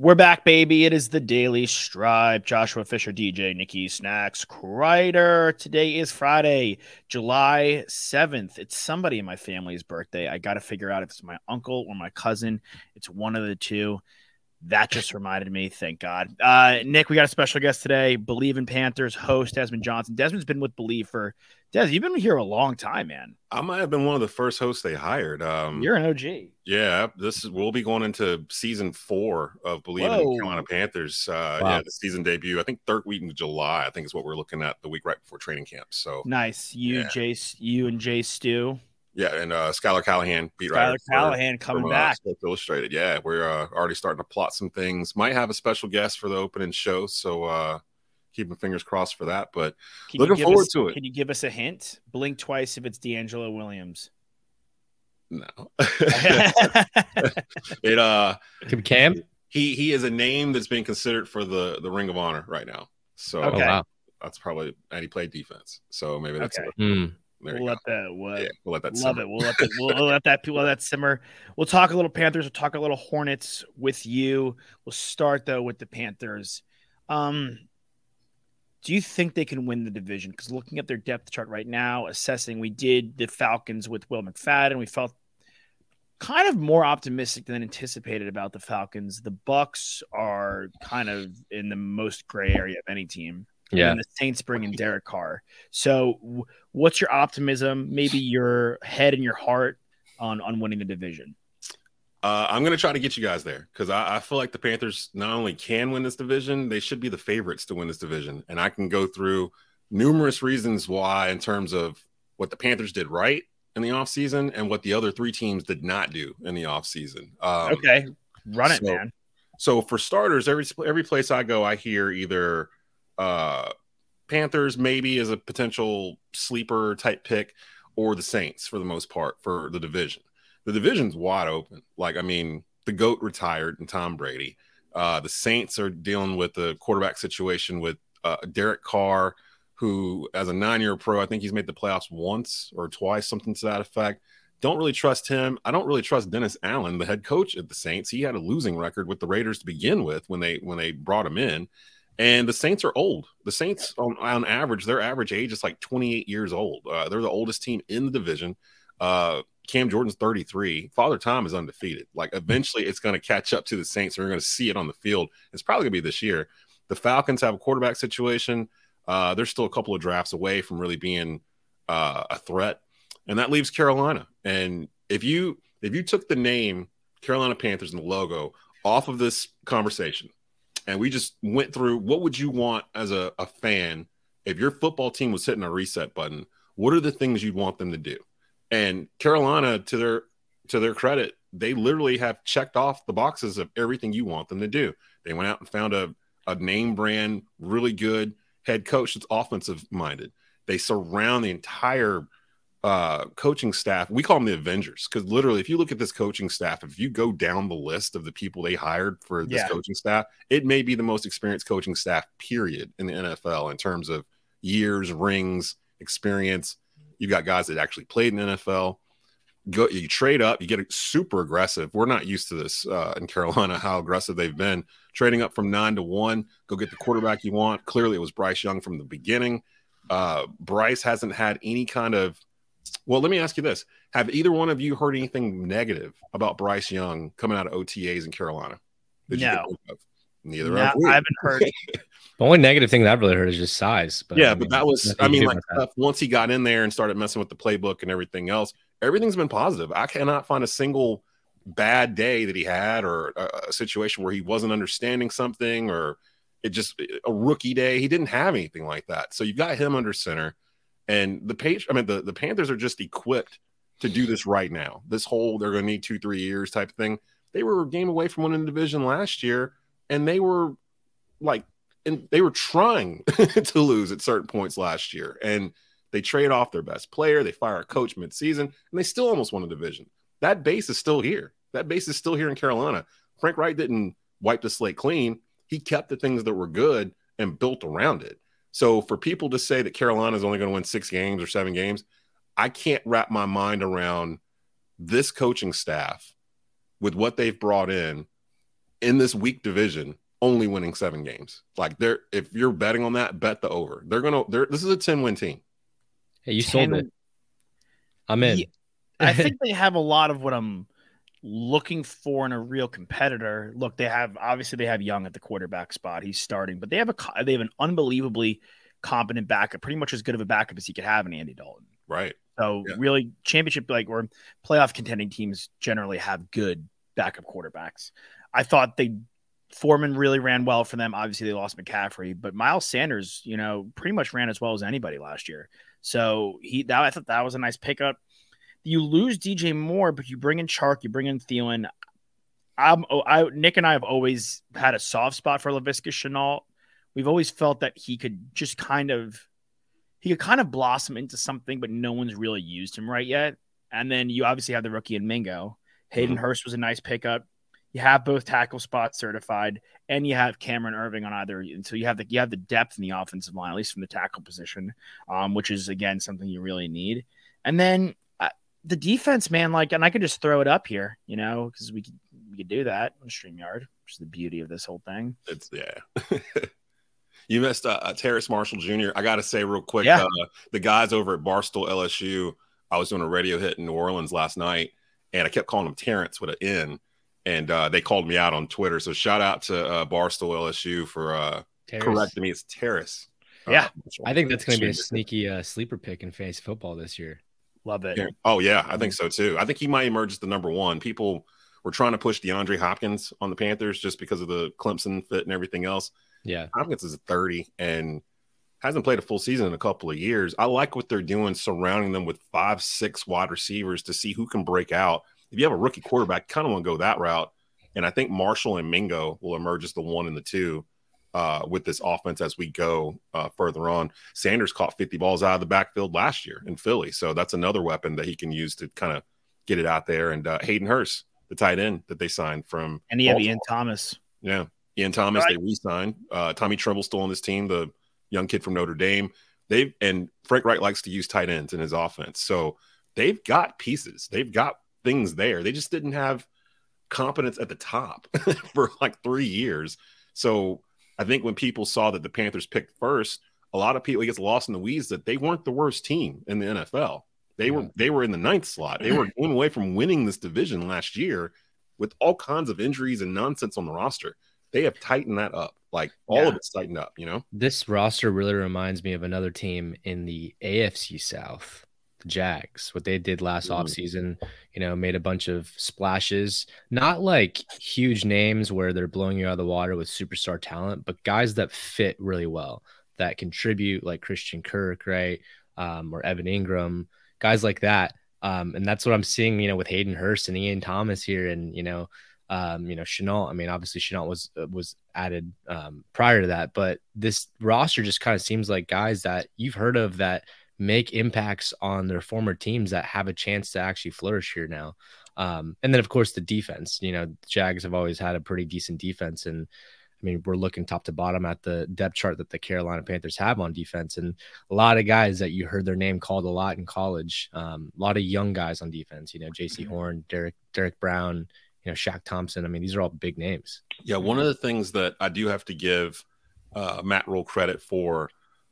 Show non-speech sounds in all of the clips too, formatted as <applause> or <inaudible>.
We're back, baby. It is the Daily Stripe. Joshua Fisher, DJ, Nikki Snacks, Kreider. Today is Friday, July 7th. It's somebody in my family's birthday. I got to figure out if it's my uncle or my cousin. It's one of the two. That just reminded me. Thank God. Uh, Nick, we got a special guest today. Bleav in Panthers host Desmond Johnson. Desmond's been with Bleav for Des. You've been here a long time, man. I might have been one of the first hosts they hired. Um, You're an OG. Yeah, this is we'll be going into season four of Bleav Whoa. in Carolina Panthers. Uh, Wow. Yeah, the season debut. I think third week in July. I think is what we're looking at the week right before training camp. So Nice. You, Yeah. Jace, you and Jay Stew. yeah, and uh, Schuyler Callihan, beat Schuyler writer for- Callihan coming from, uh, back. Illustrated. Yeah, we're uh, already starting to plot some things. Might have a special guest for the opening show, so uh, keeping fingers crossed for that. But Can Looking forward us- to it. Can you give us a hint? Blink twice if it's DeAngelo Williams. no, <laughs> it uh, Could Cam. he he is a name that's being considered for the the Ring of Honor right now. So Okay. Oh wow. that's probably and he played defense. So maybe that's Okay. There We'll let go. that. We'll, Yeah, we'll let that love simmer. it. We'll let that. We'll, we'll let that. We'll let that simmer. We'll talk a little Panthers. We'll talk a little Hornets with you. We'll start though with the Panthers. Um, do you think they can win the division? Because looking at their depth chart right now, assessing, we did the Falcons with Will McFadden. We felt kind of more optimistic than anticipated about the Falcons. The Bucs are kind of in the most gray area of any team. Yeah. And the Saints bring in Derek Carr. So, what's your optimism? Maybe your head and your heart on on winning the division. Uh, I'm going to try to get you guys there because I, I feel like the Panthers not only can win this division, they should be the favorites to win this division. And I can go through numerous reasons why, in terms of what the Panthers did right in the offseason and what the other three teams did not do in the offseason. Um, okay, run it, so- man. So for starters, every every place I go, I hear either uh, Panthers maybe as a potential sleeper type pick, or the Saints for the most part for the division. The division's wide open. Like I mean, the goat retired and Tom Brady. Uh, the Saints are dealing with the quarterback situation with uh, Derek Carr, who as a nine-year pro, I think he's made the playoffs once or twice, something to that effect. Don't really trust him. I don't really trust Dennis Allen, the head coach at the Saints. He had a losing record with the Raiders to begin with when they when they brought him in. And the Saints are old. The Saints, on, on average, their average age is like 28 years old. Uh, they're the oldest team in the division. Uh, Cam Jordan's 33. Father Tom is undefeated. Like eventually, it's going to catch up to the Saints. and We're going to see it on the field. It's probably going to be this year. The Falcons have a quarterback situation. Uh, they're still a couple of drafts away from really being uh, a threat, and that leaves Carolina. And if you if you took the name Carolina Panthers and the logo off of this conversation, and we just went through what would you want as a, a fan if your football team was hitting a reset button? What are the things you'd want them to do? And Carolina, to their to their credit, they literally have checked off the boxes of everything you want them to do. They went out and found a, a name brand, really good head coach that's offensive minded. They surround the entire uh, coaching staff. We call them the Avengers because literally, if you look at this coaching staff, if you go down the list of the people they hired for this Yeah. coaching staff, it may be the most experienced coaching staff, period, in the NFL in terms of years, rings, experience. You've got guys that actually played in the NFL. Go, you trade up, you get super aggressive. We're not used to this uh, in Carolina, <laughs> how aggressive they've been trading up from nine to one. Go get the quarterback you want. Clearly, it was Bryce Young from the beginning. Uh, Bryce hasn't had any kind of. Well, let me ask you this: Have either one of you heard anything negative about Bryce Young coming out of OTAs in Carolina? No. Can think of? Neither No, have we. I haven't heard. <laughs> The only negative thing that I've really heard is just size. But yeah, I but that was I mean, like stuff, once he got in there and started messing with the playbook and everything else, everything's been positive. I cannot find a single bad day that he had or a, a situation where he wasn't understanding something or it just a rookie day. He didn't have anything like that. So you got him under center, and the page. I mean, the the Panthers are just equipped to do this right now. This whole they're going to need two three years type of thing. They were a game away from winning the division last year and they were like, and they were trying <laughs> to lose at certain points last year. And they trade off their best player, they fire a coach midseason, and they still almost won a division. That base is still here. That base is still here in Carolina. Frank Reich didn't wipe the slate clean. He kept the things that were good and built around it. So for people to say that Carolina is only going to win six games or seven games, I can't wrap my mind around this coaching staff with what they've brought in in this weak division only winning seven games. Like they're if you're betting on that, bet the over. They're gonna they're this is a 10 win team. Hey, you sold it. I'm in. Yeah, I think <laughs> they have a lot of what I'm looking for in a real competitor. Look, they have obviously they have Young at the quarterback spot. He's starting, but they have a they have an unbelievably competent backup, pretty much as good of a backup as you could have in Andy Dalton. Right. So Yeah. really, championship like or playoff contending teams generally have good backup quarterbacks. I thought they Foreman really ran well for them. Obviously, they lost McCaffrey, but Miles Sanders, you know, pretty much ran as well as anybody last year. So he that I thought that was a nice pickup. You lose DJ Moore, but you bring in Chark, you bring in Thielen. I'm oh, I Nick and I have always had a soft spot for Laviska Shenault. We've always felt that he could just kind of he could kind of blossom into something, but no one's really used him right yet. And then you obviously have the rookie in Mingo. Hayden mm-hmm. Hurst was a nice pickup. You have both tackle spots certified, and you have Cameron Erving on either. And so you have the you have the depth in the offensive line, at least from the tackle position, um, which is again something you really need. And then uh, the defense, man, like, and I could just throw it up here, you know, because we could we could do that on Streamyard, which is the beauty of this whole thing. It's yeah. <laughs> you missed uh, uh, Terrace Marshall Jr. I got to say real quick, Yeah. uh, the guys over at Barstool LSU. I was doing a radio hit in New Orleans last night, and I kept calling him Terrence with an N, and uh, they called me out on Twitter. So shout out to uh, Barstool LSU for uh, correcting me. It's Terrace. Uh, Yeah. I think that's going to be a sneaky uh, sleeper pick in fantasy football this year. Love it. Yeah. Oh yeah, I think so too. I think he might emerge as the number one. People were trying to push DeAndre Hopkins on the Panthers just because of the Clemson fit and everything else. Yeah. Hopkins is 30 and hasn't played a full season in a couple of years. I like what they're doing, surrounding them with five, six wide receivers to see who can break out. If you have a rookie quarterback, kind of want to go that route. And I think Marshall and Mingo will emerge as the one and the two uh, with this offense as we go uh, further on. Sanders caught 50 balls out of the backfield last year in Philly. So that's another weapon that he can use to kind of get it out there. And uh, Hayden Hurst, the tight end that they signed from And you have Ian Thomas. Yeah. Ian Thomas, Right. they re-signed. Uh, Tommy Tremble still on this team, the young kid from Notre Dame. They've and Frank Reich likes to use tight ends in his offense. So they've got pieces. They've got things there. They just didn't have competence at the top <laughs> for like three years. So I think when people saw that the Panthers picked first, a lot of people gets lost in the weeds that they weren't the worst team in the NFL. They were they were in the ninth slot. They were <laughs> going away from winning this division last year with all kinds of injuries and nonsense on the roster. They have tightened that up. Like all Yeah. of it's tightened up, you know? This roster really reminds me of another team in the AFC South, the Jags. What they did last Mhm. offseason, you know, made a bunch of splashes. Not like huge names where they're blowing you out of the water with superstar talent, but guys that fit really well, that contribute, like Christian Kirk, right? Um, or Evan Engram, guys like that. Um, and that's what I'm seeing, you know, with Hayden Hurst and Ian Thomas here, and you know, um, you know, Shenault. I mean, obviously Shenault was uh, was added um, prior to that, but this roster just kind of seems like guys that you've heard of that make impacts on their former teams that have a chance to actually flourish here now. Um, and then of course the defense. You know, the Jags have always had a pretty decent defense, and I mean, we're looking top to bottom at the depth chart that the Carolina Panthers have on defense, and a lot of guys that you heard their name called a lot in college. Um, a lot of young guys on defense. You know, Jaycee Horn, Derrick Derrick Brown, you know, Shaq Thompson. I mean, these are all big names. Yeah, one of the things that I do have to give uh, Matt Rhule credit for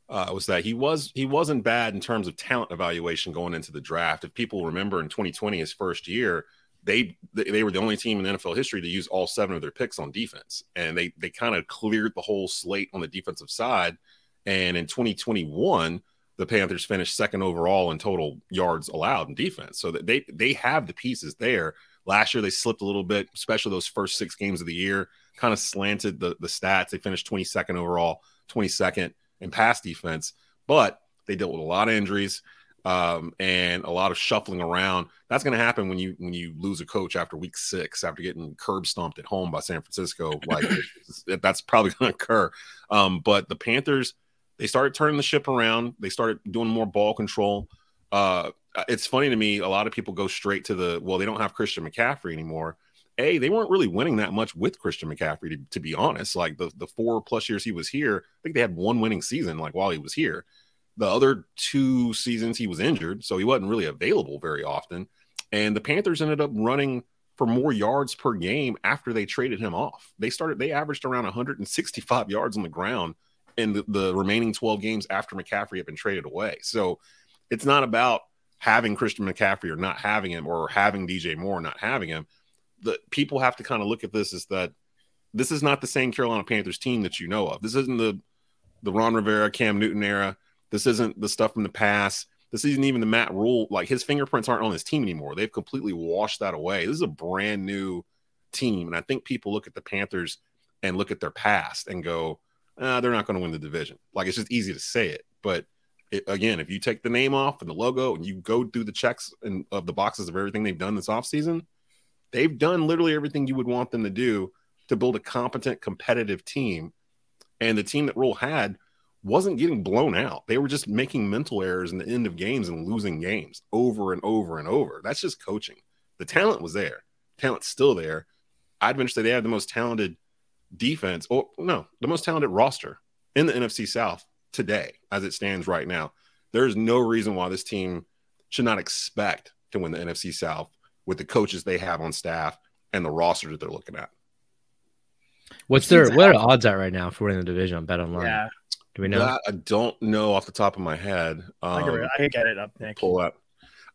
uh, was that he was he wasn't bad in terms of talent evaluation going into the draft. If people remember in 2020, his first year, they they were the only team in NFL history to use all seven of their picks on defense, and they they kind of cleared the whole slate on the defensive side. And in 2021, the Panthers finished second overall in total yards allowed in defense, so that they they have the pieces there. Last year they slipped a little bit, especially those first six games of the year, kind of slanted the the stats. They finished 22nd overall, 22nd in pass defense, but they dealt with a lot of injuries. um, and a lot of shuffling around. That's going to happen when you when you lose a coach after week six, after getting curb stomped at home by San Francisco. Like <laughs> that's probably going to occur. Um, but the Panthers, they started turning the ship around. They started doing more ball control. Uh, it's funny to me. A lot of people go straight to the well, they don't have Christian McCaffrey anymore. A, they weren't really winning that much with Christian McCaffrey, to, to be honest. Like the, the four plus years he was here, I think they had one winning season, like while he was here. The other two seasons he was injured, so he wasn't really available very often. And the Panthers ended up running for more yards per game after they traded him off. They started, they averaged around 165 yards on the ground in the, the remaining 12 games after McCaffrey had been traded away. So it's not about having Christian McCaffrey or not having him or having DJ Moore or not having him. The people have to kind of look at this is that this is not the same Carolina Panthers team that you know of. This isn't the the Ron Rivera, Cam Newton era. This isn't the stuff from the past. This isn't even the Matt Rhule. Like his fingerprints aren't on his team anymore. They've completely washed that away. This is a brand new team. And I think people look at the Panthers and look at their past and go, ah, they're not going to win the division. Like it's just easy to say it. But it, again, if you take the name off and the logo and you go through the checks and of the boxes of everything they've done this offseason, they've done literally everything you would want them to do to build a competent, competitive team. And the team that Rhule had wasn't getting blown out. They were just making mental errors in the end of games and losing games over and over and over. That's just coaching. The talent was there. Talent's still there. I'd venture to say they have the most talented defense, or no, the most talented roster in the NFC South today as it stands right now. There's no reason why this team should not expect to win the NFC South with the coaches they have on staff and the roster that they're looking at. What's their what are the odds at right now for winning the division on Bet Online? Yeah, Do we know? That I don't know off the top of my head. I, can, Um, I can get it up, Nick. pull up.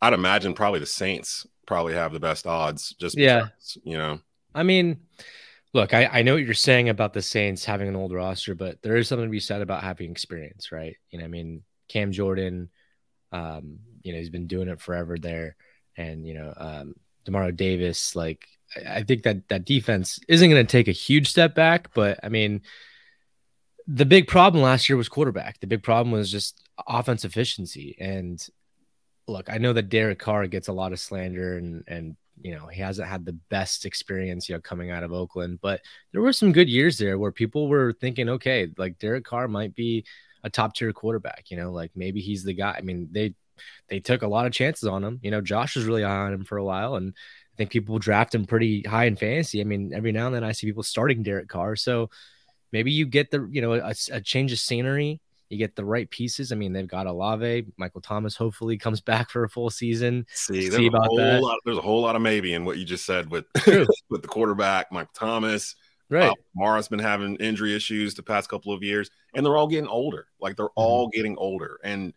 I'd imagine probably the Saints probably have the best odds. Just Yeah. because, you know, I mean, look, I, I know what you're saying about the Saints having an old roster, but there is something to be said about having experience, right? You know, I mean, Cam Jordan, um, you know, he's been doing it forever there, and you know, um, Demario Davis, like, I think that that defense isn't going to take a huge step back, but I mean, the big problem last year was quarterback. The big problem was just offense efficiency, and look, I know that Derek Carr gets a lot of slander and and you know he hasn't had the best experience you know coming out of Oakland, but there were some good years there where people were thinking, okay, like Derek Carr might be a top tier quarterback. You know, like maybe he's the guy. I mean, they they took a lot of chances on him. You know, Josh was really high on him for a while, and I think people draft him pretty high in fantasy. I mean, every now and then I see people starting Derek Carr, so maybe you get the you know a, a change of scenery. You get the right pieces. I mean, they've got Olave, Michael Thomas. Hopefully, comes <laughs> back for a full season. see, See there's, a about whole that. lot, there's a whole lot of maybe in what you just said with <laughs> with the quarterback, Mike Thomas. Right. Uh, Mara's been having injury issues the past couple of years, and they're all getting older. Like they're Mm-hmm. all getting older. And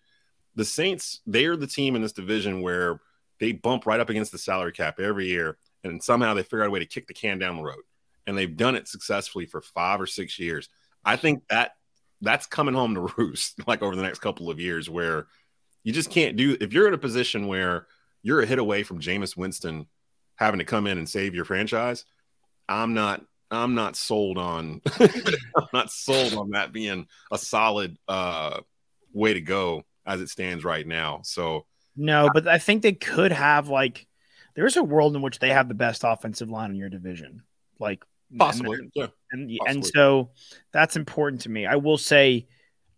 the Saints, they are the team in this division where they bump right up against the salary cap every year, and somehow they figure out a way to kick the can down the road. And they've done it successfully for five or six years. I think that that's coming home to <laughs> roost, like over the next couple of years, where you just can't do if you're in a position where you're a hit away from Jameis Winston having to come in and save your franchise. I'm not I'm not sold on <laughs> I'm not sold on that being a solid uh way to go as it stands right now. So No, but I think they could have like there's a world in which they have the best offensive line in your division. Like possibly, and, yeah. and, Possibly. and so that's important to me. I will say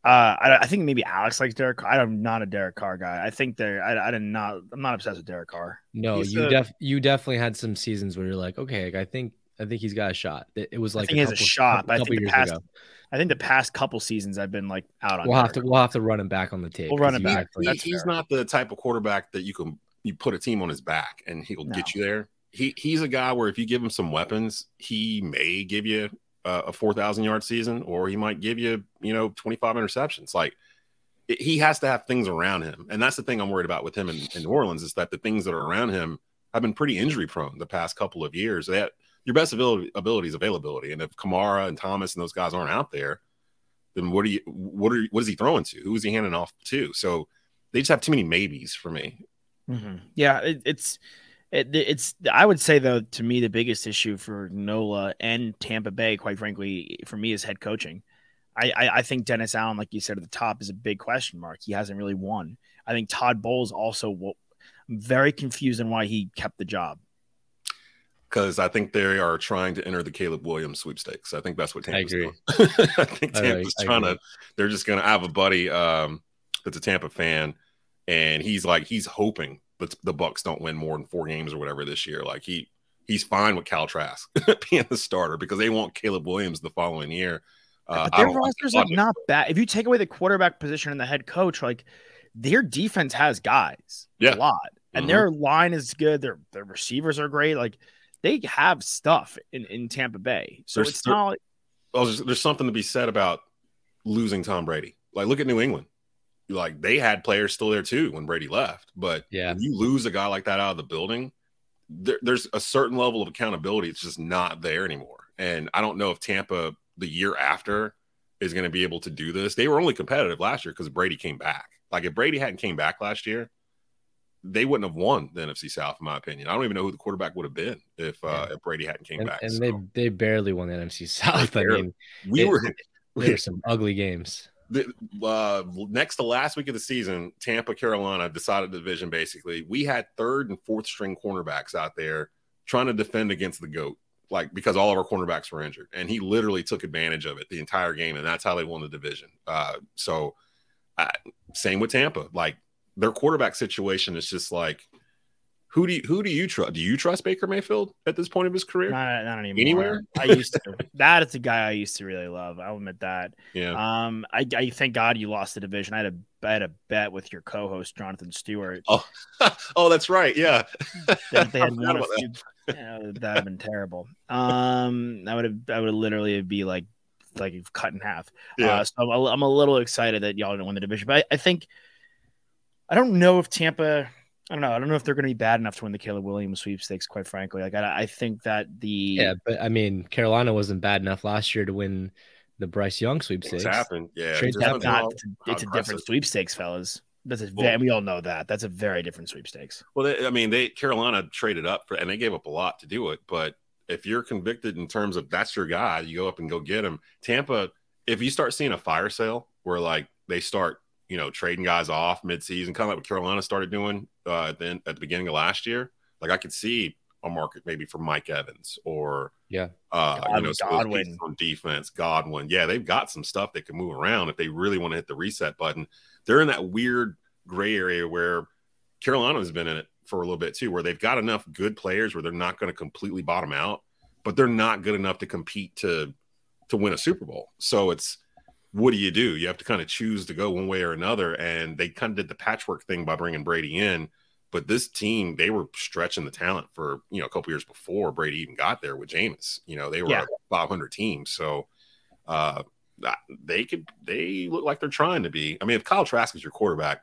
uh, I, I think maybe Alex likes Derek. Carr. I'm not a Derek Carr guy. I think they're. I, I did not. I'm not obsessed with Derek Carr. No, He's you a- def you definitely had some seasons where you're like, okay, like, I think I think he's got a shot. It, it was like I think he has a couple- shot, but I think the past ago. I think the past couple seasons I've been like out on. We'll have to we'll have to run him back on the tape. We'll run him you back. He- he's fair. not the type of quarterback that you can you put a team on his back and he'll No. get you there. He he's a guy where if you give him some weapons, he may give you a, a four thousand yard season, or he might give you you know twenty five interceptions. Like it- he has to have things around him, and that's the thing I'm worried about with him in, in New Orleans is that the things that are around him have been pretty injury prone the past couple of years. That your best ability, ability is availability, and if Kamara and Thomas and those guys aren't out there, then what are you what are what is he throwing to? Who is he handing off to? So they just have too many maybes for me. Mhm. Yeah, it, it's it, it's. I would say though, to me, the biggest issue for Nola and Tampa Bay, quite frankly, for me, is head coaching. I, I, I think Dennis Allen, like you said at the top, is a big question mark. He hasn't really won. I think Todd Bowles also. I'm very confused on why he kept the job. Because I think they are trying to enter the Caleb Williams sweepstakes. I think that's what Tampa's agree. doing. <laughs> I think I Tampa's. I trying agree. to. They're just going to have a buddy um, that's a Tampa fan, and he's like he's hoping that the Bucs don't win more than four games or whatever this year. Like he he's fine with Kyle Trask <laughs> being the starter because they want Caleb Williams the following year. Uh, but their don't like roster's like not bad. If you take away the quarterback position and the head coach, like their defense has guys Yeah. a lot, and Mhm. their line is good. Their their receivers are great. Like they have stuff in, in Tampa Bay. So There's it's cer- not like well, there's, there's something to be said about losing Tom Brady. Like, look at New England. Like, they had players still there too when Brady left. But Yeah. when you lose a guy like that out of the building, there, there's a certain level of accountability. It's just not there anymore. And I don't know if Tampa the year after is going to be able to do this. They were only competitive last year because Brady came back. Like, if Brady hadn't came back last year, they wouldn't have won the NFC South, in my opinion. I don't even know who the quarterback would have been if uh, if Brady hadn't came and, back. and So, they they barely won the NFC South. I mean, we it- were <laughs> there were some ugly games. the, uh, next to last week of the season, Tampa, Carolina decided the division. Basically, we had third and fourth string cornerbacks out there trying to defend against the goat, like because all of our cornerbacks were injured, and he literally took advantage of it the entire game, and that's how they won the division. Uh, so, uh, same with Tampa, like their quarterback situation is just like. Who do you, who do you trust? Do you trust Baker Mayfield at this point of his career? not, not anymore. Anywhere? I used to. <laughs> that is a guy I used to really love. I'll admit that. yeah. Um, I, I thank God you lost the division. I had a I had a bet with your co-host Jonathan Stewart. Oh, <laughs> oh, that's right. Yeah. that they had <laughs> a about that. few. Yeah, that would have been terrible. Um, that would have that would literally be like like cut in half. Yeah. Uh, so I'm a, I'm a little excited that y'all didn't win the division, but I, I think I don't know if Tampa. I don't know. I don't know if they're going to be bad enough to win the Caleb Williams sweepstakes. Quite frankly, like I, I think that the Yeah, but I mean, Carolina wasn't bad enough last year to win the Bryce Young sweepstakes. It's happened. Yeah. Trade Just that's That's something not. how- It's, a, it's a different sweepstakes, fellas. That's a Well- we all know that. That's a very different sweepstakes. Well, they, I mean, they Carolina traded up for, and they gave up a lot to do it. But if you're convicted in terms of that's your guy, you go up and go get him. Tampa, if you start seeing a fire sale where like they start, you know, trading guys off midseason, kind of like what Carolina started doing uh, then at the beginning of last year, like I could see a market maybe for Mike Evans or Yeah. uh, you know, some of those Godwin. pieces on defense, Godwin. Yeah, they've got some stuff that can move around if they really want to hit the reset button. They're in that weird gray area where Carolina has been in it for a little bit too, where they've got enough good players where they're not going to completely bottom out, but they're not good enough to compete to to win a Super Bowl. So it's what do you do? You have to kind of choose to go one way or another. And they kind of did the patchwork thing by bringing Brady in. But this team, they were stretching the talent for you know a couple years before Brady even got there with Jameis. You know, they were Yeah. a 500 team, so uh, they could they look like they're trying to be. I mean, if Kyle Trask is your quarterback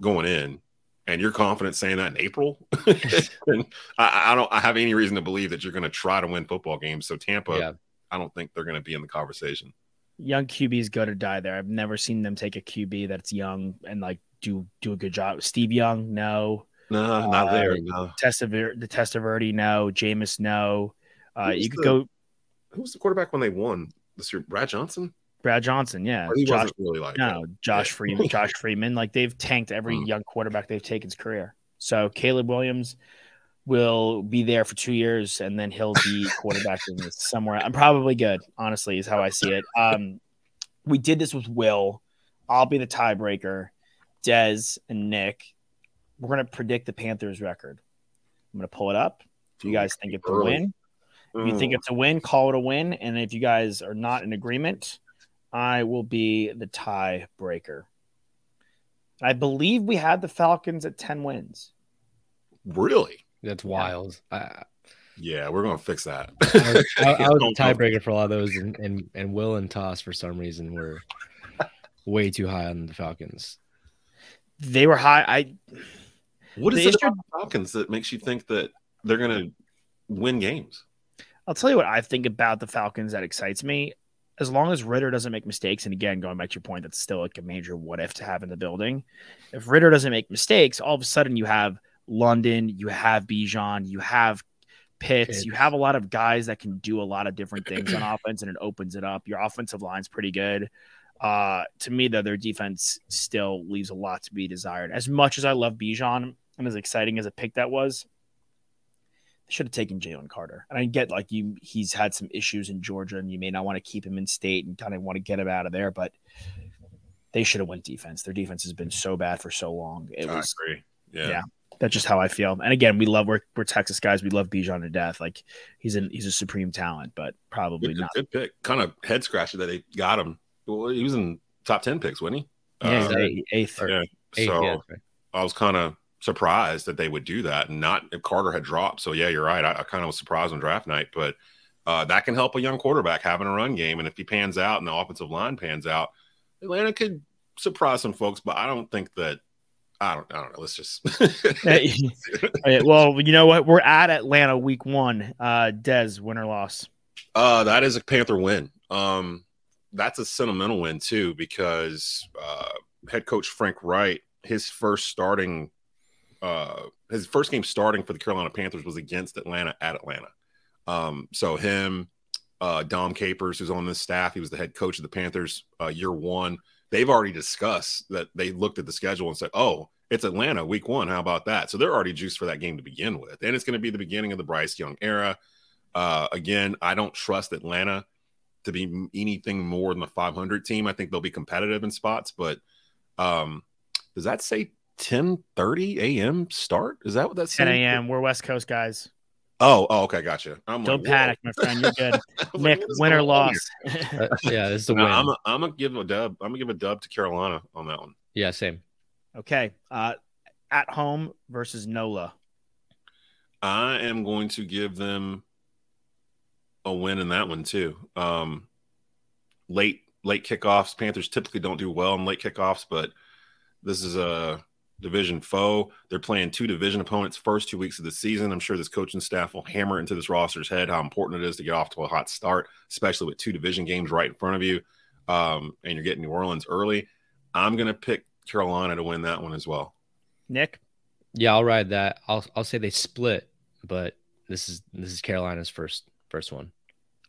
going in, and you're confident saying that in April, <laughs> then I, I don't I have any reason to believe that you're going to try to win football games. So Tampa, Yeah. I don't think they're going to be in the conversation. Young QBs go to die there. I've never seen them take a QB that's young and like do do a good job. Steve Young, no. No, not Uh, there. No. Testaver- the Testaverde, no. Jameis, no. Uh, you could the- go Who was the quarterback when they won this year? Brad Johnson. Brad Johnson, yeah. Or he Josh, wasn't really like no, that. Josh Yeah. Freeman, <laughs> Josh Freeman. Like they've tanked every Mm. young quarterback they've taken his career. So Caleb Williams will be there for two years and then he'll be quarterbacking somewhere. I'm probably good, honestly, is how I see it. Um, we did this with Will. I'll be the tiebreaker. Dez and Nick. We're gonna predict the Panthers record. I'm gonna pull it up. If you guys think it's a win, if you Mm. think it's a win, call it a win. And if you guys are not in agreement, I will be the tiebreaker. I believe we had the Falcons at 10 wins. really? That's wild. I, Yeah, we're gonna fix that. <laughs> I, was- I, I was <laughs> Don't the know. tiebreaker for a lot of those, and, and and Will and Toss for some reason were <laughs> way too high on the Falcons. They were high. I What is it about the Falcons that makes you think that they're gonna win games? I'll tell you what I think about the Falcons that excites me. As long as Ridder doesn't make mistakes, and again, going back to your point, that's still like a major what if to have in the building. If Ridder doesn't make mistakes, all of a sudden you have London, you have Bijan, you have Pitts. Pitts. You have a lot of guys that can do a lot of different things on <clears throat> offense, and it opens it up. Your offensive line's pretty good. Uh, to me, though, their defense still leaves a lot to be desired. As much as I love Bijan and as exciting as a pick that was, they should have taken Jalen Carter. And I get like you, he's had some issues in Georgia, and you may not want to keep him in state and kind of want to get him out of there, but they should have went defense. Their defense has been so bad for so long. It I was agree. Yeah. Yeah. That's just how I feel. And again, we love we're, we're Texas guys. We love Bijan to death. Like he's an he's a supreme talent, but probably Good, not. good pick. Kind of head scratcher that they got him. Well, he was in top 10 picks, wasn't he? Yeah, Uh, he's eighth- yeah. Eighth, so yeah, right. I was kind of surprised that they would do that and not if Carter had dropped. So yeah, you're right. I, I kind of was surprised on draft night, but uh, that can help a young quarterback having a run game. And if he pans out and the offensive line pans out, Atlanta could surprise some folks. But I don't think that. I don't. I don't know. Let's just. <laughs> <laughs> Well, you know what? We're at Atlanta week one. Uh Dez, win or loss. Uh, that is a Panther win. Um, that's a sentimental win too because uh, head coach Frank Reich, his first starting, uh, his first game starting for the Carolina Panthers was against Atlanta at Atlanta. Um, so him, uh, Dom Capers, who's on this staff, he was the head coach of the Panthers uh, year one. They've already discussed that they looked at the schedule and said, "Oh, it's Atlanta week one. How about that?" So they're already juiced for that game to begin with, and it's going to be the beginning of the Bryce Young era. Uh, again, I don't trust Atlanta to be anything more than a 500 team. I think they'll be competitive in spots, but um, does that say 10:30 a.m. start? Is that what that's 10 a.m. We're West Coast guys. Oh, oh, okay, gotcha. I'm Don't like, panic, whoa. my friend. You're good. <laughs> I was like, Nick, win or going loss. <laughs> Uh, yeah, this is the here? win. No, I'm a, I'm gonna give a dub. I'm gonna give a dub to Carolina on that one. yeah, same. okay. Uh at home versus Nola. I am going to give them a win in that one too. Um, late late kickoffs. Panthers typically don't do well in late kickoffs, but this is a division foe. They're playing two division opponents first two weeks of the season. I'm sure this coaching staff will hammer into this roster's head how important it is to get off to a hot start, especially with two division games right in front of you. Um, and you're getting New Orleans early. I'm gonna pick Carolina to win that one as well. Nick, Yeah, I'll ride that. I'll I'll say they split, but this is this is Carolina's first first one.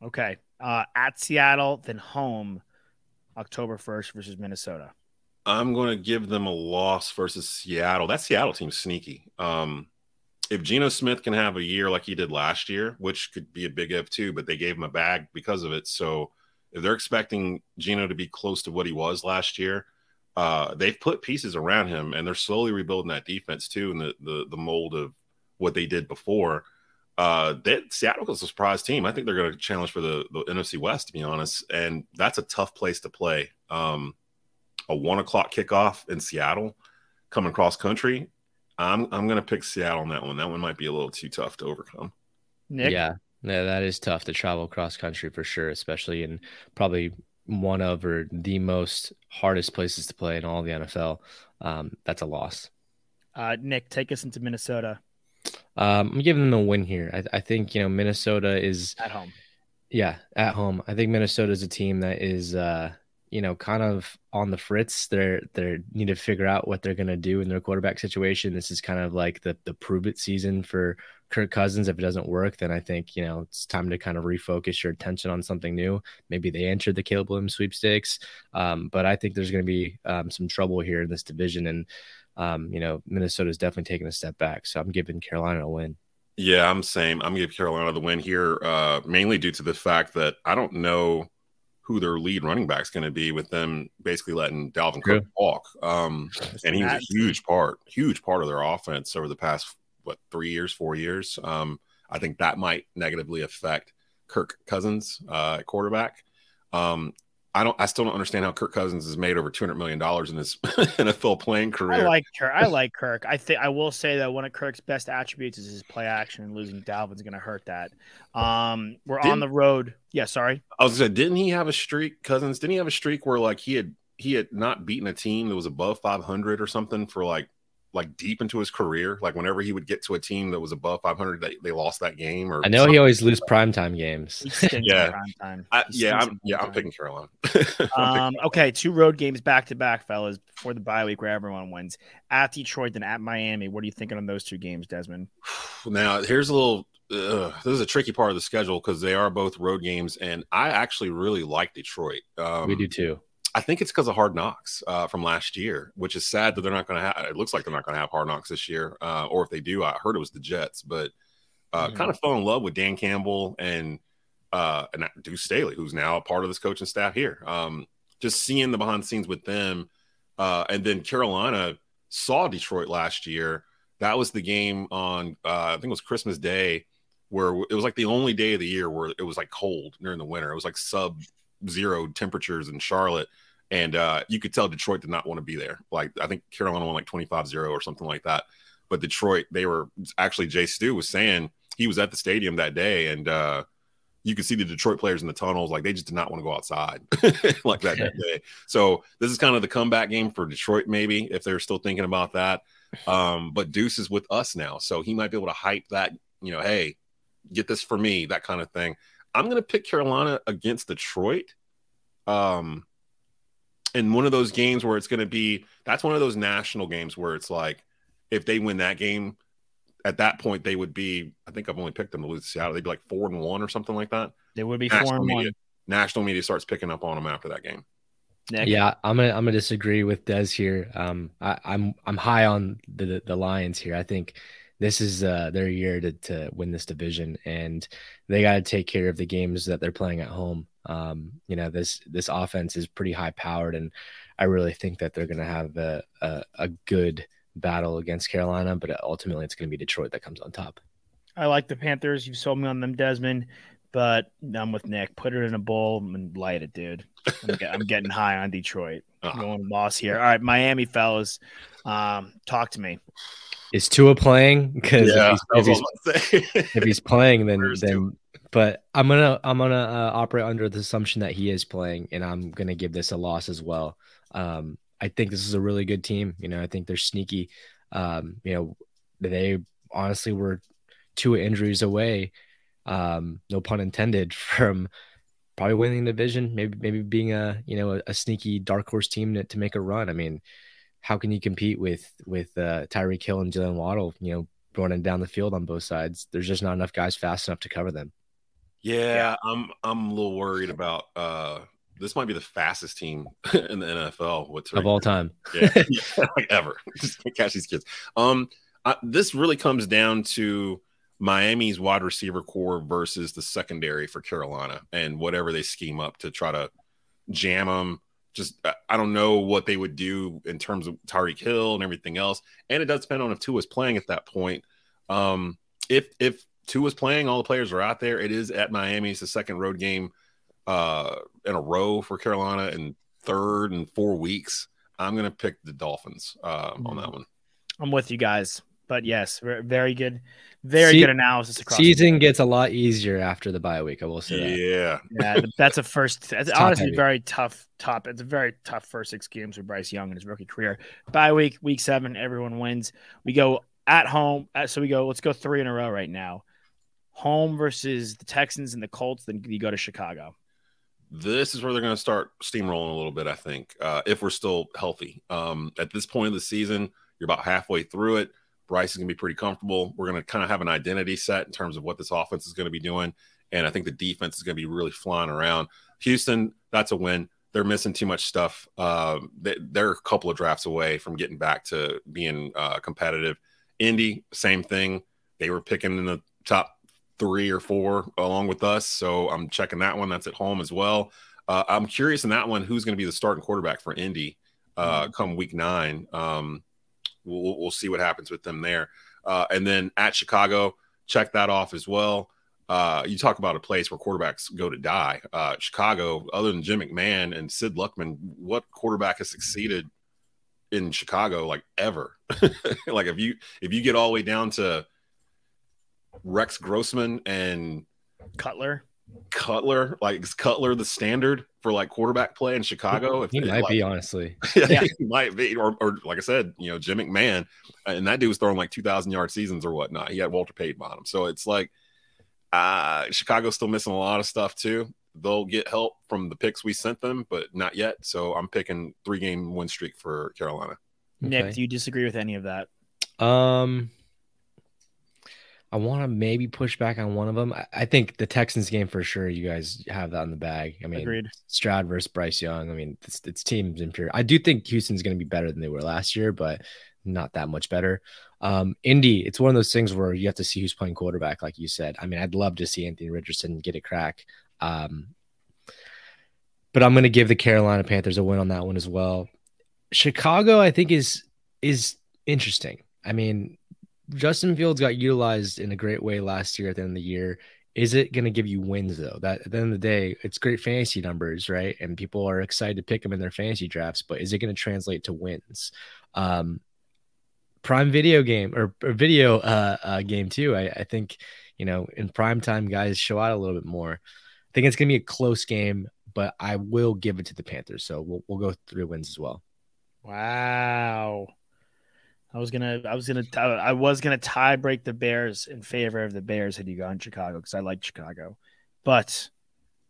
okay. Uh at Seattle, then home, October 1st versus Minnesota. I'm going to give them a loss versus Seattle. That Seattle team's sneaky. Um, if Geno Smith can have a year like he did last year, which could be a big if too, but they gave him a bag because of it. So if they're expecting Geno to be close to what he was last year, uh, they've put pieces around him and they're slowly rebuilding that defense too, in the the, the mold of what they did before. Uh, that Seattle is a surprise team. I think they're going to challenge for the, the NFC West, to be honest, and that's a tough place to play. Um, a one o'clock kickoff in Seattle coming cross country. I'm I'm gonna pick Seattle on that one. That one might be a little too tough to overcome. Nick, Yeah, yeah, that is tough to travel cross country for sure, especially in probably one of or the most hardest places to play in all the NFL. Um, that's a loss. uh Nick, take us into Minnesota Um, I'm giving them a win here. I, I think you know Minnesota is at home. Yeah, at home. I think Minnesota is a team that is uh, you know, kind of on the fritz. They're they need to figure out what they're gonna do in their quarterback situation. This is kind of like the the prove it season for Kirk Cousins. If it doesn't work, then I think, you know, it's time to kind of refocus your attention on something new. Maybe they entered the Caleb Williams sweepstakes. Um, but I think there's gonna be um, some trouble here in this division and um, you know, Minnesota's definitely taking a step back. So I'm giving Carolina a win. Yeah, I'm same. I'm give Carolina the win here, uh, mainly due to the fact that I don't know who their lead running back's going to be with them basically letting Dalvin Cook True. walk. Um, and he was a huge part, huge part of their offense over the past what three years, four years. Um, I think that might negatively affect Kirk Cousins uh, at quarterback. Um, I don't. I still don't understand how Kirk Cousins has made over two hundred million dollars in his <laughs> NFL playing career. I like Kirk. I <laughs> like Kirk. I think I will say that one of Kirk's best attributes is his play action, and losing Dalvin's going to hurt that. Um, we're on Didn't- the road. Yeah, sorry. I was gonna say, didn't he have a streak, Cousins? Didn't he have a streak where like he had he had not beaten a team that was above 500 or something for like like deep into his career? Like whenever he would get to a team that was above 500, they, they lost that game. Or I know he always lose primetime games. <laughs> Yeah. in prime time. I, He yeah, I'm in yeah, prime I'm time. picking Carolina. I'm <laughs> picking- Um, okay, two road games back to back, fellas, before the bye week where everyone wins. At Detroit and at Miami. What are you thinking on those two games, Desmond? <sighs> now here's a little ugh, this is a tricky part of the schedule because they are both road games, and I actually really like Detroit. Um, we do too. I think it's because of Hard Knocks uh, from last year, which is sad that they're not going to have. It looks like they're not going to have Hard Knocks this year, uh, or if they do, I heard it was the Jets. But uh, Mhm. kind of fell in love with Dan Campbell and uh, and Deuce Staley, who's now a part of this coaching staff here. Um, just seeing the behind the scenes with them, uh, and then Carolina saw Detroit last year. That was the game on uh, I think it was Christmas Day, where it was like the only day of the year where it was like cold during the winter. It was like sub zero temperatures in Charlotte. And uh, you could tell Detroit did not want to be there. Like, I think Carolina won like 25 0 or something like that. But Detroit, they were actually, Jay Stu was saying he was at the stadium that day and uh, you could see the Detroit players in the tunnels. Like, they just did not want to go outside <laughs> like that, that day. So, this is kind of the comeback game for Detroit, maybe, if they're still thinking about that. Um, but Deuce is with us now. So, he might be able to hype that, you know, hey, get this for me, that kind of thing. I'm going to pick Carolina against Detroit. Um, in one of those games where it's going to be that's one of those national games where it's like if they win that game at that point they would be i think i've only picked them to lose to seattle they'd be like four and one or something like that They would be four national and media, one. national media starts picking up on them after that game Nick? Yeah, I'm gonna I'm gonna disagree with Des here. Um, I, I'm I'm high on the, the the Lions here. I think this is uh, their year to to win this division, and they got to take care of the games that they're playing at home. Um, you know this this offense is pretty high powered, and I really think that they're gonna have a a, a good battle against Carolina, but ultimately it's gonna be Detroit that comes on top. I like the Panthers. You've sold me on them, Desmond, but I'm with Nick. Put it in a bowl and light it, dude. I'm, get- I'm getting <laughs> high on Detroit. I'm going loss here. All right, Miami fellas, um, talk to me. Is Tua playing? Because if, he's, if, he's, that's what I was about to say. if he's playing, then Where's then. But I'm gonna I'm gonna uh, operate under the assumption that he is playing, and I'm gonna give this a loss as well. Um, I think this is a really good team. You know, I think they're sneaky. Um, you know, they honestly were two injuries away. Um, no pun intended <laughs> from probably winning the division. Maybe maybe being a you know a, a sneaky dark horse team to, to make a run. I mean, how can you compete with with uh, Tyreek Hill and Jaylen Waddle? You know, running down the field on both sides. There's just not enough guys fast enough to cover them. Yeah, I'm I'm a little worried about uh this might be the fastest team <laughs> in the NFL with of all time. yeah, <laughs> <laughs> yeah, like ever. Just can't catch these kids. Um, I, this really comes down to Miami's wide receiver core versus the secondary for Carolina and whatever they scheme up to try to jam them. Just I- don't know what they would do in terms of Tyreek Hill and everything else, and it does depend on if Tua's playing at that point. Um, if if Tua's playing, all the players are out there. It is at Miami. It's the second road game uh, in a row for Carolina in third and four weeks. I'm going to pick the Dolphins uh, on that one. I'm with you guys. But yes, very good, very Se- good analysis across. the Season board. gets a lot easier after the bye week. I will say that. Yeah. <laughs> Yeah, that's a first. <laughs> It's honestly heavy. very tough. Top. It's a very tough first six games for Bryce Young in his rookie career. Bye week, week seven, everyone wins. We go at home. uh, So we go. Let's go three in a row right now. Home versus the Texans and the Colts. Then you go to Chicago. This is where they're going to start steamrolling a little bit, I think, uh, if we're still healthy. Um, at this point of the season, you're about halfway through it. Bryce is going to be pretty comfortable. We're going to kind of have an identity set in terms of what this offense is going to be doing. And I think the defense is going to be really flying around. Houston, that's a win. They're missing too much stuff. Um, they, they're a couple of drafts away from getting back to being uh, competitive. Indy, same thing. They were picking in the top three or four along with us. So I'm checking that one. That's at home as well. Uh, I'm curious in that one who's going to be the starting quarterback for Indy uh, come week nine. Um, we'll, we'll see what happens with them there. Uh, and then at Chicago, check that off as well. Uh, you talk about a place where quarterbacks go to die. Uh, Chicago, other than Jim McMahon and Sid Luckman, what quarterback has succeeded in Chicago like ever? <laughs> like if you if you get all the way down to Rex Grossman and Cutler. Cutler, like is Cutler the standard for like quarterback play in Chicago? He it- might like- be, honestly. <laughs> Yeah. he <laughs> might be, or, or like I said, you know, Jim McMahon, and that dude was throwing like two thousand yard seasons or whatnot. He had Walter Payton on him, so it's like uh Chicago's still missing a lot of stuff too. They'll get help from the picks we sent them, but not yet. So I'm picking three game win streak for Carolina. Nick, Okay. do you disagree with any of that? Um, I want to maybe push back on one of them. I, I think the Texans game for sure. You guys have that in the bag. I mean, Agreed. Stroud versus Bryce Young. I mean, it's, it's teams inferior. I do think Houston's going to be better than they were last year, but not that much better. Um, Indy, it's one of those things where you have to see who's playing quarterback, like you said. I mean, I'd love to see Anthony Richardson get a crack. Um, but I'm going to give the Carolina Panthers a win on that one as well. Chicago, I think is is interesting. I mean, Justin Fields got utilized in a great way last year at the end of the year. Is it going to give you wins though? That at the end of the day, it's great fantasy numbers, right? And people are excited to pick them in their fantasy drafts, but is it going to translate to wins? Um, prime video game or, or video uh, uh, game too. I, I think you know in prime time guys show out a little bit more. I think it's going to be a close game, but I will give it to the Panthers. So we'll we'll go three wins as well. Wow. I was gonna, I was gonna, I was gonna tie break the Bears in favor of the Bears had you gone Chicago because I like Chicago, but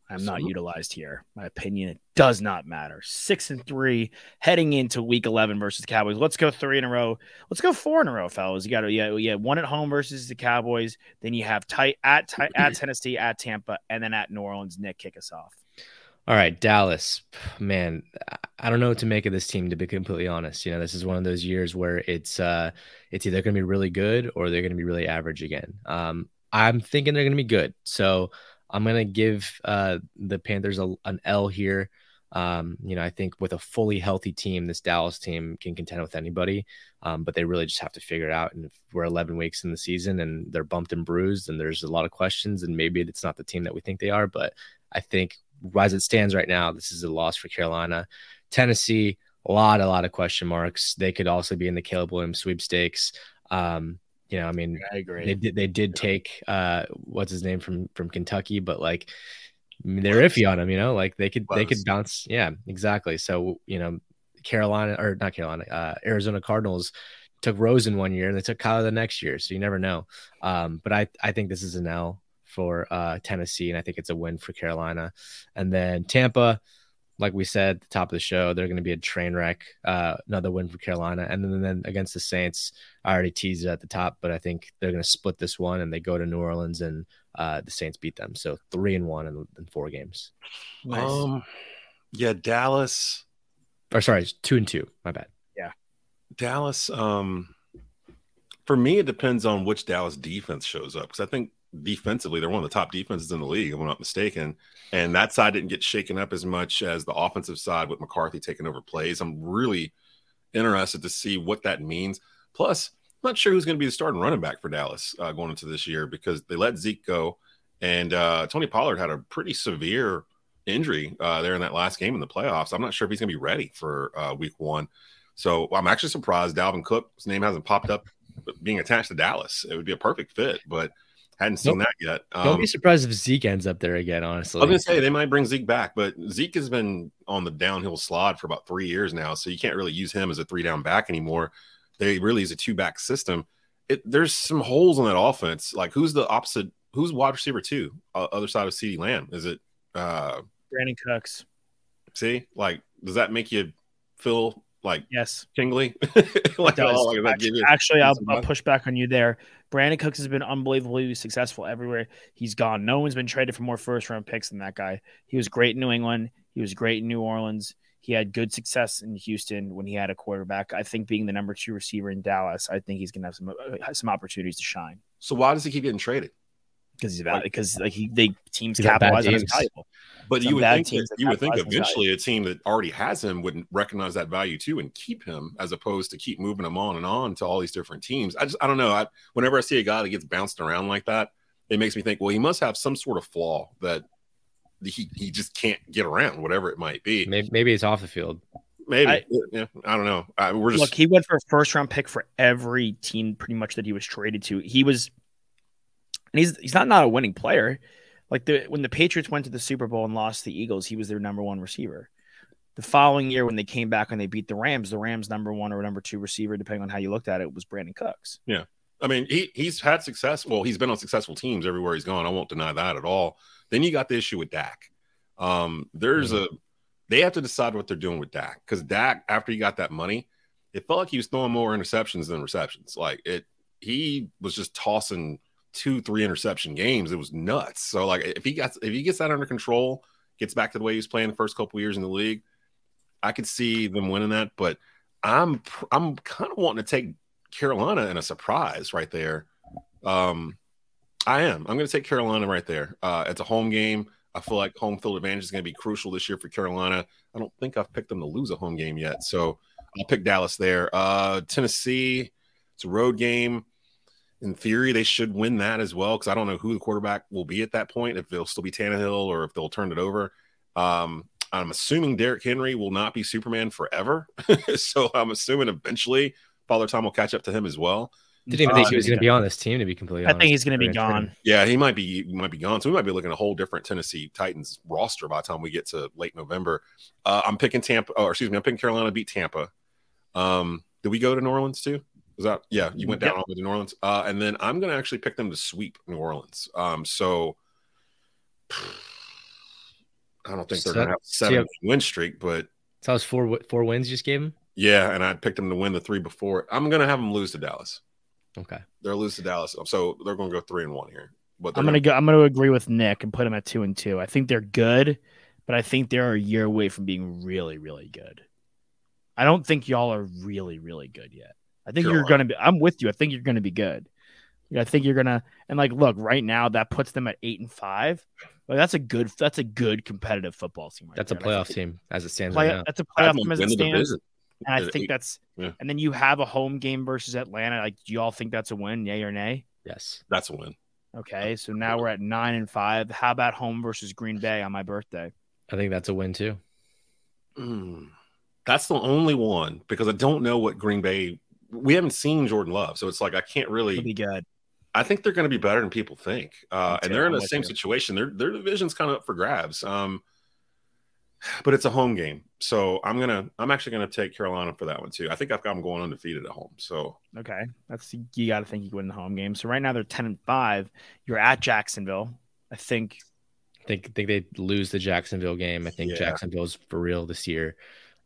I'm not utilized here. My opinion it does not matter. Six and three heading into Week 11 versus Cowboys. Let's go three in a row. Let's go four in a row, fellas. You got to yeah, yeah, one at home versus the Cowboys. Then you have tight at at <clears throat> Tennessee, at Tampa, and then at New Orleans. Nick, kick us off. All right, Dallas. <sighs> Man, I don't know what to make of this team to be completely honest. You know, this is one of those years where it's uh it's either going to be really good or they're going to be really average again. Um I'm thinking they're going to be good. So, I'm going to give uh the Panthers a, an L here. Um, you know, I think with a fully healthy team, this Dallas team can contend with anybody. Um, but they really just have to figure it out. And if we're 11 weeks in the season and they're bumped and bruised, and there's a lot of questions, and maybe it's not the team that we think they are. But I think as it stands right now, this is a loss for Carolina. Tennessee, a lot, a lot of question marks. They could also be in the Caleb Williams sweepstakes. Um, you know, I mean, I agree. They did, they did take uh, what's his name from from Kentucky, but like I mean, they're iffy on him. You know, like they could they could bounce. Yeah, exactly. So you know, Carolina or not Carolina, uh, Arizona Cardinals took Rosen one year and they took Kyler the next year. So you never know. Um, but I I think this is an L for uh, Tennessee, and I think it's a win for Carolina. And then Tampa, like we said at the top of the show, they're going to be a train wreck. Uh, another win for Carolina, and then, then against the Saints, I already teased it at the top, but I think they're going to split this one, and they go to New Orleans, and uh, the Saints beat them. So three and one in, in four games. Nice. Um, yeah, Dallas. Or sorry, two and two. My bad. Yeah, Dallas. Um, for me, it depends on which Dallas defense shows up because I think defensively, they're one of the top defenses in the league, if I'm not mistaken. And that side didn't get shaken up as much as the offensive side with McCarthy taking over plays. I'm really interested to see what that means. Plus, I'm not sure who's going to be the starting running back for Dallas uh, going into this year because they let Zeke go, and uh, Tony Pollard had a pretty severe injury uh, there in that last game in the playoffs. I'm not sure if he's going to be ready for uh, Week One. So I'm actually surprised Dalvin Cook's name hasn't popped up being attached to Dallas. It would be a perfect fit, but Hadn't seen nope. that yet. Um, Don't be surprised if Zeke ends up there again. Honestly, I was gonna say they might bring Zeke back, but Zeke has been on the downhill slide for about three years now, so you can't really use him as a three down back anymore. They really is a two back system. It, there's some holes in that offense. Like who's the opposite? Who's wide receiver two? Uh, other side of CeeDee Lamb? Is it uh Brandin Cooks? See, like, does that make you feel like yes, tingly? <laughs> like, oh, like actually, actually I'll, I'll, push back on you there. Brandin Cooks has been unbelievably successful everywhere he's gone. No one's been traded for more first round picks than that guy. He was great in New England. He was great in New Orleans. He had good success in Houston when he had a quarterback. I think being the number two receiver in Dallas, I think he's going to have some uh, some opportunities to shine. So why does he keep getting traded? Because he's about because like he they teams capitalize on his valuable. But you would think that, you would think eventually a team that already has him wouldn't recognize that value too and keep him as opposed to keep moving him on and on to all these different teams. I just I don't know. I, whenever I see a guy that gets bounced around like that, it makes me think, well, he must have some sort of flaw that he he just can't get around, whatever it might be. Maybe, maybe it's off the field. Maybe I, yeah, I don't know. I, we're just look. He went for a first round pick for every team pretty much that he was traded to. He was, and he's he's not not a winning player. Like the when the Patriots went to the Super Bowl and lost the Eagles, he was their number one receiver. The following year, when they came back and they beat the Rams, the Rams' number one or number two receiver, depending on how you looked at it, was Brandin Cooks. Yeah. I mean, he he's had success. Well, he's been on successful teams everywhere he's gone. I won't deny that at all. Then you got the issue with Dak. Um, there's mm-hmm. a they have to decide what they're doing with Dak because Dak, after he got that money, it felt like he was throwing more interceptions than receptions. Like it, he was just tossing two, three interception games. It was nuts. So like if he gets if he gets that under control, gets back to the way he was playing the first couple years in the league, I could see them winning that. But I'm I'm kind of wanting to take Carolina in a surprise right there. Um, I am. I'm going to take Carolina right there. Uh, it's a home game. I feel like home field advantage is going to be crucial this year for Carolina. I don't think I've picked them to lose a home game yet, so I'll pick Dallas there. Uh, Tennessee, it's a road game. In theory, they should win that as well because I don't know who the quarterback will be at that point. If they'll still be Tannehill or if they'll turn it over. Um, I'm assuming Derrick Henry will not be Superman forever, <laughs> so I'm assuming eventually Father Tom will catch up to him as well. Didn't even think he was going to be on this team. To be completely I think he's going to be Very gone. Yeah, he might be he might be gone. So we might be looking at a whole different Tennessee Titans roster by the time we get to late November. Uh, I'm picking Tampa. Or excuse me, I'm picking Carolina beat Tampa. Um, did we go to New Orleans too? Was that yeah? You went down Yep. all the way to New Orleans. Uh, and then I'm gonna actually pick them to sweep New Orleans. Um, so <sighs> I don't think they're So- gonna have a so seven have- win streak, but So that was four four wins you just gave him. yeah, and I picked them to win the three before. I'm gonna have them lose to Dallas. Okay, they're lose to Dallas, so they're gonna go three and one here. But they're I'm gonna go. I'm gonna agree with Nick and put them at two and two. I think they're good, but I think they're a year away from being really, really good. I don't think y'all are really, really good yet. I think you're gonna be. I'm with you. I think you're gonna be good. I think you're gonna and like look right now that puts them at eight and five. Like that's a good. That's a good competitive football team. Right that's a there. And I playoff think- team as it stands Play, right now. that's a playoff team as win it stands. And I think eight. that's. Yeah. And then you have a home game versus Atlanta. Like, do y'all think that's a win? Yay or nay? Yes, That's a win. Okay, so now we're at nine and five. How about home versus Green Bay on my birthday? I think that's a win too. Mm. That's the only one because I don't know what Green Bay. We haven't seen Jordan Love, so it's like I can't It'll really. be good. I think they're going to be better than people think, uh, and too. they're in I'm the same you. situation. Their their division's kind of up for grabs. Um, but it's a home game, so I'm gonna I'm actually gonna take Carolina for that one too. I think I've got them going undefeated at home. So Okay, that's you got to think you win the home game. So right now they're ten and five. You're at Jacksonville. I think I think think they lose the Jacksonville game. I think Yeah. Jacksonville's for real this year.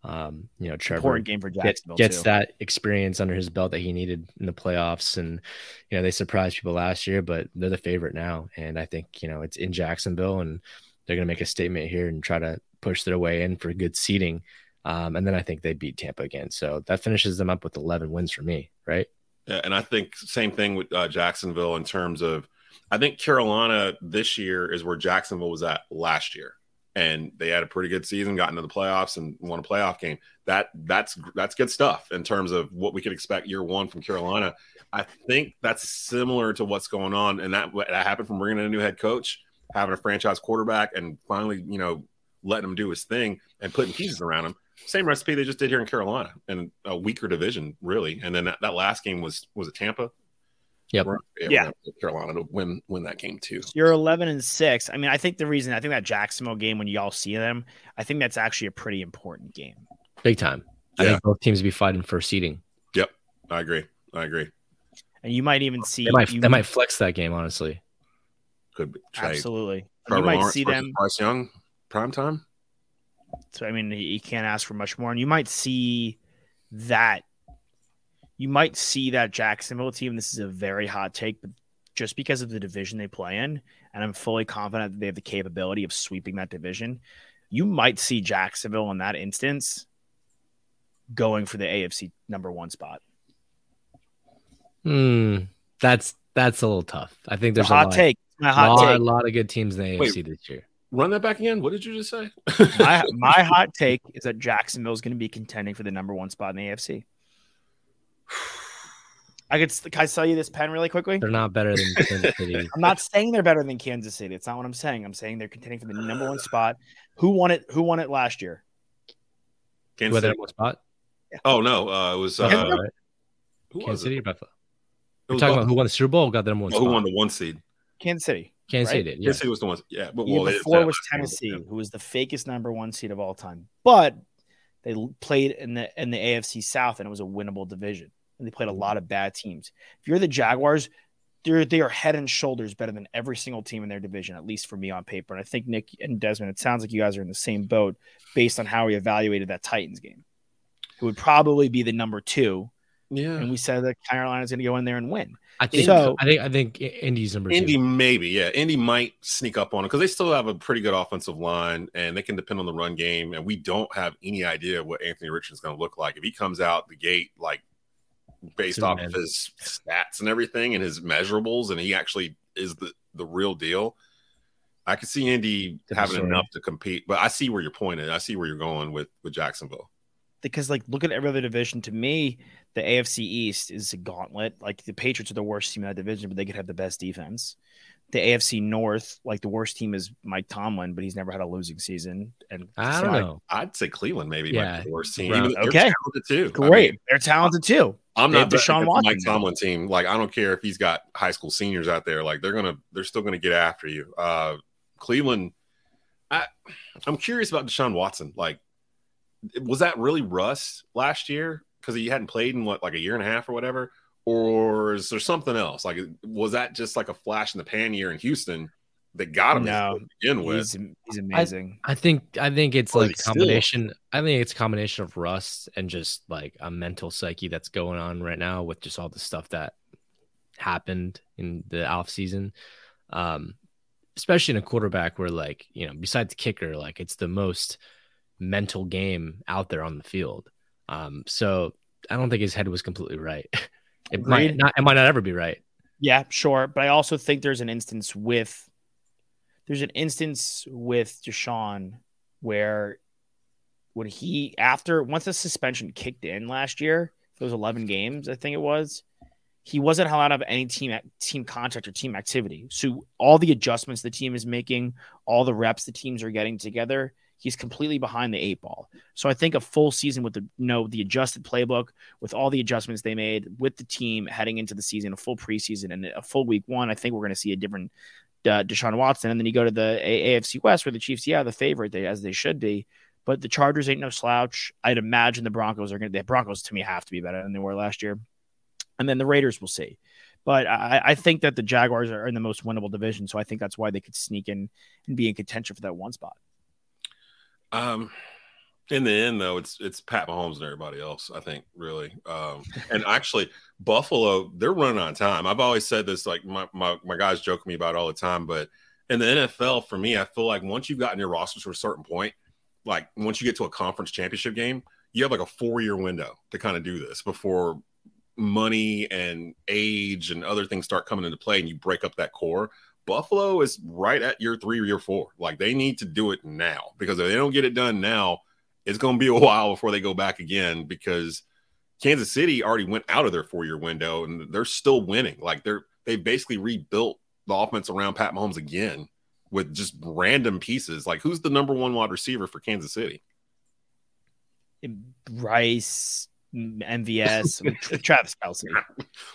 Um, you know, Trevor important game for Jacksonville gets too. that experience under his belt that he needed in the playoffs, and you know they surprised people last year, but they're the favorite now, and I think you know it's in Jacksonville, and they're going to make a statement here and try to push their way in for good seating. Um, and then I think they beat Tampa again, so that finishes them up with 11 wins for me, right? Yeah, and I think same thing with uh, Jacksonville in terms of, I think Carolina this year is where Jacksonville was at last year, and they had a pretty good season, got into the playoffs, and won a playoff game. That that's that's good stuff in terms of what we could expect year one from Carolina. I think that's similar to what's going on, and that that happened from bringing in a new head coach, having a franchise quarterback, and finally, you know, letting him do his thing and putting pieces around him same recipe they just did here in Carolina in a weaker division, really. And then that, that last game was was it Tampa? Yep. We're- Yeah. Carolina to win win that game too. You're 11 and six. I mean, I think the reason I think that Jacksonville game when y'all see them, I think that's actually a pretty important game. Big time. I think both teams be fighting for seeding. Yep, I agree. I agree. And you might even see They might you, they might flex that game, honestly. Could be. Trey, absolutely. Trevor you might Lawrence see them. Bryce Young prime time. So I mean, you can't ask for much more, and you might see that. You might see that Jacksonville team. This is a very hot take, but just because of the division they play in, and I'm fully confident that they have the capability of sweeping that division, you might see Jacksonville in that instance going for the AFC number one spot. Hmm. That's that's a little tough. I think The there's hot a lot, take. My hot lot, take. lot of good teams in the Wait. AFC this year. Run that back again. What did you just say? my <laughs> my hot take is that Jacksonville is going to be contending for the number one spot in the AFC. <sighs> I could can I sell you this pen really quickly? They're not better than <laughs> Kansas City. I'm not saying they're better than Kansas City. It's not what I'm saying. I'm saying they're contending for the number one spot. Who won it? Who won it last year? Kansas Whether City. one spot? Oh no, uh, it was uh, Buffalo, right? who Kansas was City it? or Buffalo? It We're talking Buffalo. about who won the Super Bowl. Got them one Oh, spot. who won the one seed? Kansas City. Kansas City right? did. Yeah. Kansas City was the one. Yeah, but well, year they before was Tennessee, but, who was the fakest number one seed of all time. But they played in the in the AFC South, and it was a winnable division. And they played a lot of bad teams. If you're the Jaguars, they're they are head and shoulders better than every single team in their division, at least for me on paper. And I think Nick and Desmond, it sounds like you guys are in the same boat based on how we evaluated that Titans game. It would probably be the number two Yeah. and we said that Carolina's going to go in there and win. I think So- I think I think Indy's number Indy two. maybe, yeah. Indy might sneak up on it because they still have a pretty good offensive line and they can depend on the run game. And we don't have any idea what Anthony Richardson's going to look like if he comes out the gate like based off of his stats and everything and his measurables, and he actually is the the real deal. I could see Indy having enough to compete, but I see where you're pointing. I see where you're going with with Jacksonville. because like look at every other division. To me, the AFC East is a gauntlet. Like the Patriots are the worst team in that division, but they could have the best defense. The AFC North, like the worst team is Mike Tomlin, but he's never had a losing season. And I don't so know. I'd say Cleveland maybe might Yeah. be the worst team. Brown- Even they're Okay. talented too. I Great, mean, they're talented too. I'm They not have betting Deshaun Watson Mike. Tomlin team. Like I don't care if he's got high school seniors out there. Like they're gonna, they're still gonna get after you. Uh, Cleveland. I, I'm curious about Deshaun Watson. Like, was that really rust last year because he hadn't played in what like a year and a half or whatever, or is there something else? Like, was that just like a flash in the pan year in Houston that got him No, to begin with? He's, he's amazing. I think I think it's Or like they a still- combination. I think it's a combination of rust and just like a mental psyche that's going on right now with just all the stuff that happened in the off season. Um, especially in a quarterback where like, you know, besides kicker, like it's the most mental game out there on the field. Um, so I don't think his head was completely right. <laughs> It might not it might not ever be right. Yeah, sure. But I also think there's an instance with there's an instance with Deshaun where when he after once the suspension kicked in last year, those 11 games, I think it was, he wasn't allowed to have any team team contact or team activity. So all the adjustments the team is making, all the reps the teams are getting together, he's completely behind the eight ball. So I think a full season with the you know the adjusted playbook, with all the adjustments they made with the team heading into the season, a full preseason and a full week one, I think we're going to see a different uh, Deshaun Watson. And then you go to the A- AFC West where the Chiefs, yeah, the favorite they, as they should be, but the Chargers ain't no slouch. I'd imagine the Broncos are going to. The Broncos to me have to be better than they were last year, and then the Raiders we'll see. But I, I think that the Jaguars are in the most winnable division, so I think that's why they could sneak in and be in contention for that one spot. Um, in the end, though, it's it's Pat Mahomes and everybody else. I think really, um, and <laughs> actually, Buffalo they're running on time. I've always said this, like my my my guys joke me about all the time, but in the NFL, for me, I feel like once you've gotten your rosters to a certain point, like once you get to a conference championship game, you have like a four year window to kind of do this before money and age and other things start coming into play, and you break up that core. Buffalo is right at year three or year four. Like they need to do it now because if they don't get it done now, it's going to be a <laughs> while before they go back again because Kansas City already went out of their four year window and they're still winning. Like they're they basically rebuilt the offense around Pat Mahomes again with just random pieces. Like who's the number one wide receiver for Kansas City? Rice, MVS, <laughs> Travis Kelce.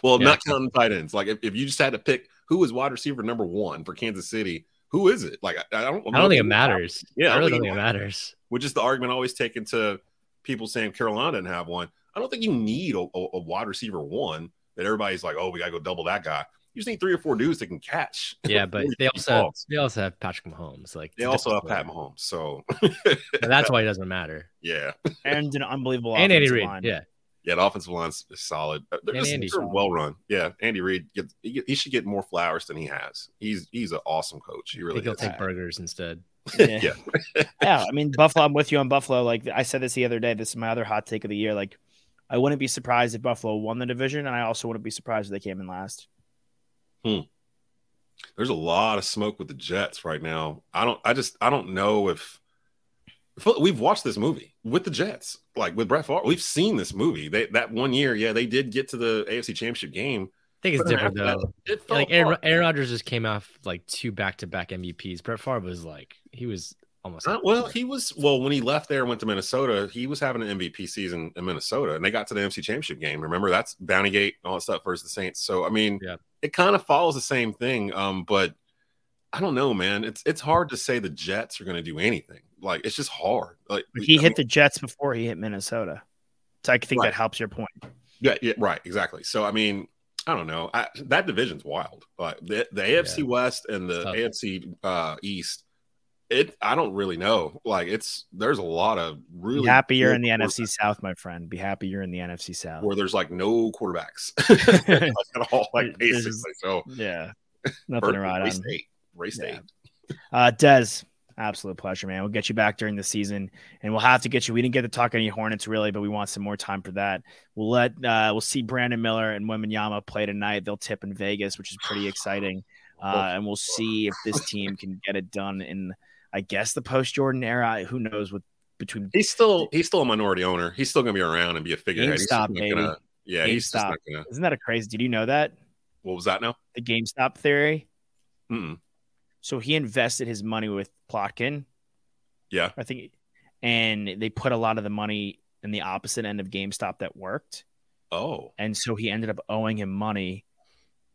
Well, Yeah. not counting tight ends. Like if, if you just had to pick who is wide receiver number one for Kansas City, who is it? Like I, I don't. I don't think it matters. Yeah, I I don't really think don't it think it matters. which is the argument always taken to people saying Carolina didn't have one. I don't think you need a, a, a wide receiver one that everybody's like, oh, we got to go double that guy. You just need three or four dudes that can catch. <laughs> Yeah, but they also have, they also have Patrick Mahomes. Like They also have different Pat. Mahomes. So, But that's <laughs> why it doesn't matter. yeah. and an unbelievable And Andy offensive Reid, yeah. Yeah, the offensive line's is solid. Uh, They're, And just, they're solid. well run. Yeah, Andy Reid, gets, he, he should get more flowers than he has. He's he's an awesome coach. He I really think he'll is. take burgers instead. <laughs> Yeah. Yeah. <laughs> yeah, I mean Buffalo. I'm with you on Buffalo. Like I said this the other day. This is my other hot take of the year. Like I wouldn't be surprised if Buffalo won the division, and I also wouldn't be surprised if they came in last. Hmm. There's a lot of smoke with the Jets right now. I don't. I just. I don't know if. We've watched this movie with the Jets, like with Brett Favre. We've seen this movie. They that one year, yeah, they did get to the AFC Championship game. I think it's different after that. It Yeah, like Aaron. Aaron Rodgers just came off like two back to back MVPs. Brett Favre was like he was almost Uh, well, he was well when he left there and went to Minnesota. He was having an MVP season in Minnesota, and they got to the NFC Championship game. Remember that's Bounty Gate, all that stuff versus the Saints. So I mean, Yeah. it kind of follows the same thing. Um, but I don't know, man. It's it's hard to say the Jets are going to do anything. Like it's just hard. Like He I hit mean, the Jets before he hit Minnesota. So I think Right. that helps your point. yeah, yeah, right, exactly. So I mean, I don't know. I, that division's wild. Like the the AFC West and the Tough. AFC uh, East, It. I don't really know. Like it's there's a lot of really Be happy you're in the NFC South, my friend. Be happy you're in the NFC South. where there's like no quarterbacks <laughs> like, at all. Like <laughs> There's- basically, so Yeah, nothing to perfect. ride Ray on. State, Ray State. Yeah. Uh, Des, absolute pleasure, man. We'll get you back during the season, and we'll have to get you. We didn't get to talk any Hornets really, but we want some more time for that. We'll let uh, we'll see Brandon Miller and Wembanyama play tonight. They'll tip in Vegas, which is pretty exciting, <sighs> uh, and we'll see if this <laughs> team can get it done in, I guess, the post Jordan era. Who knows what between He's still he's still a minority owner. He's still gonna be around and be a figurehead. He's GameStop, not baby. gonna. Yeah, he's just not gonna. isn't that a crazy? Did you know that What was that now? the GameStop theory? Mm-mm. So he invested his money with Plotkin. Yeah. I think, and they put a lot of the money in the opposite end of GameStop that worked, Oh, and so he ended up owing him money,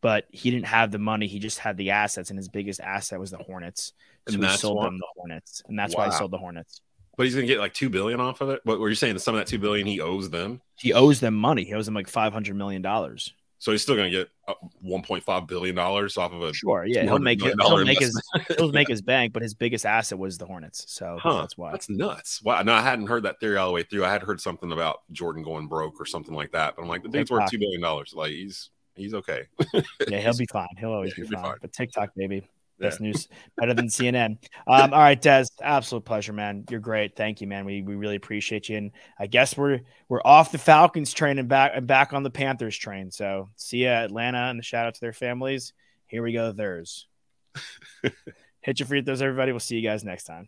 but he didn't have the money. He just had the assets, and his biggest asset was the Hornets. So And he that's sold why- them the Hornets, and that's why he sold the Hornets. but he's gonna get like two billion off of it. What were you saying? Some of that two billion he owes them, He owes them money. He owes them like five hundred million dollars. So he's still gonna get uh, one point five billion dollars off of a. Sure, yeah, he'll make it. He'll make his <laughs> he'll make his <laughs> bank, but his biggest asset was the Hornets. So Huh, that's why. That's nuts. Wow, no, I hadn't heard that theory all the way through. I had heard something about Jordan going broke or something like that, but I'm like, the dude's worth two billion dollars. Like he's he's okay. Yeah, he'll <laughs> be fine. He'll always Yeah, be, he'll be fine. fine. But TikTok, baby. Yeah. Best news, <laughs> better than CNN. Um, all right, Des, absolute pleasure, man. You're great. Thank you, man. We we really appreciate you. And I guess we're we're off the Falcons train and back and back on the Panthers train. So see ya, Atlanta, and a shout out to their families. Here we go, theirs. <laughs> Hit your free throws, everybody. We'll see you guys next time.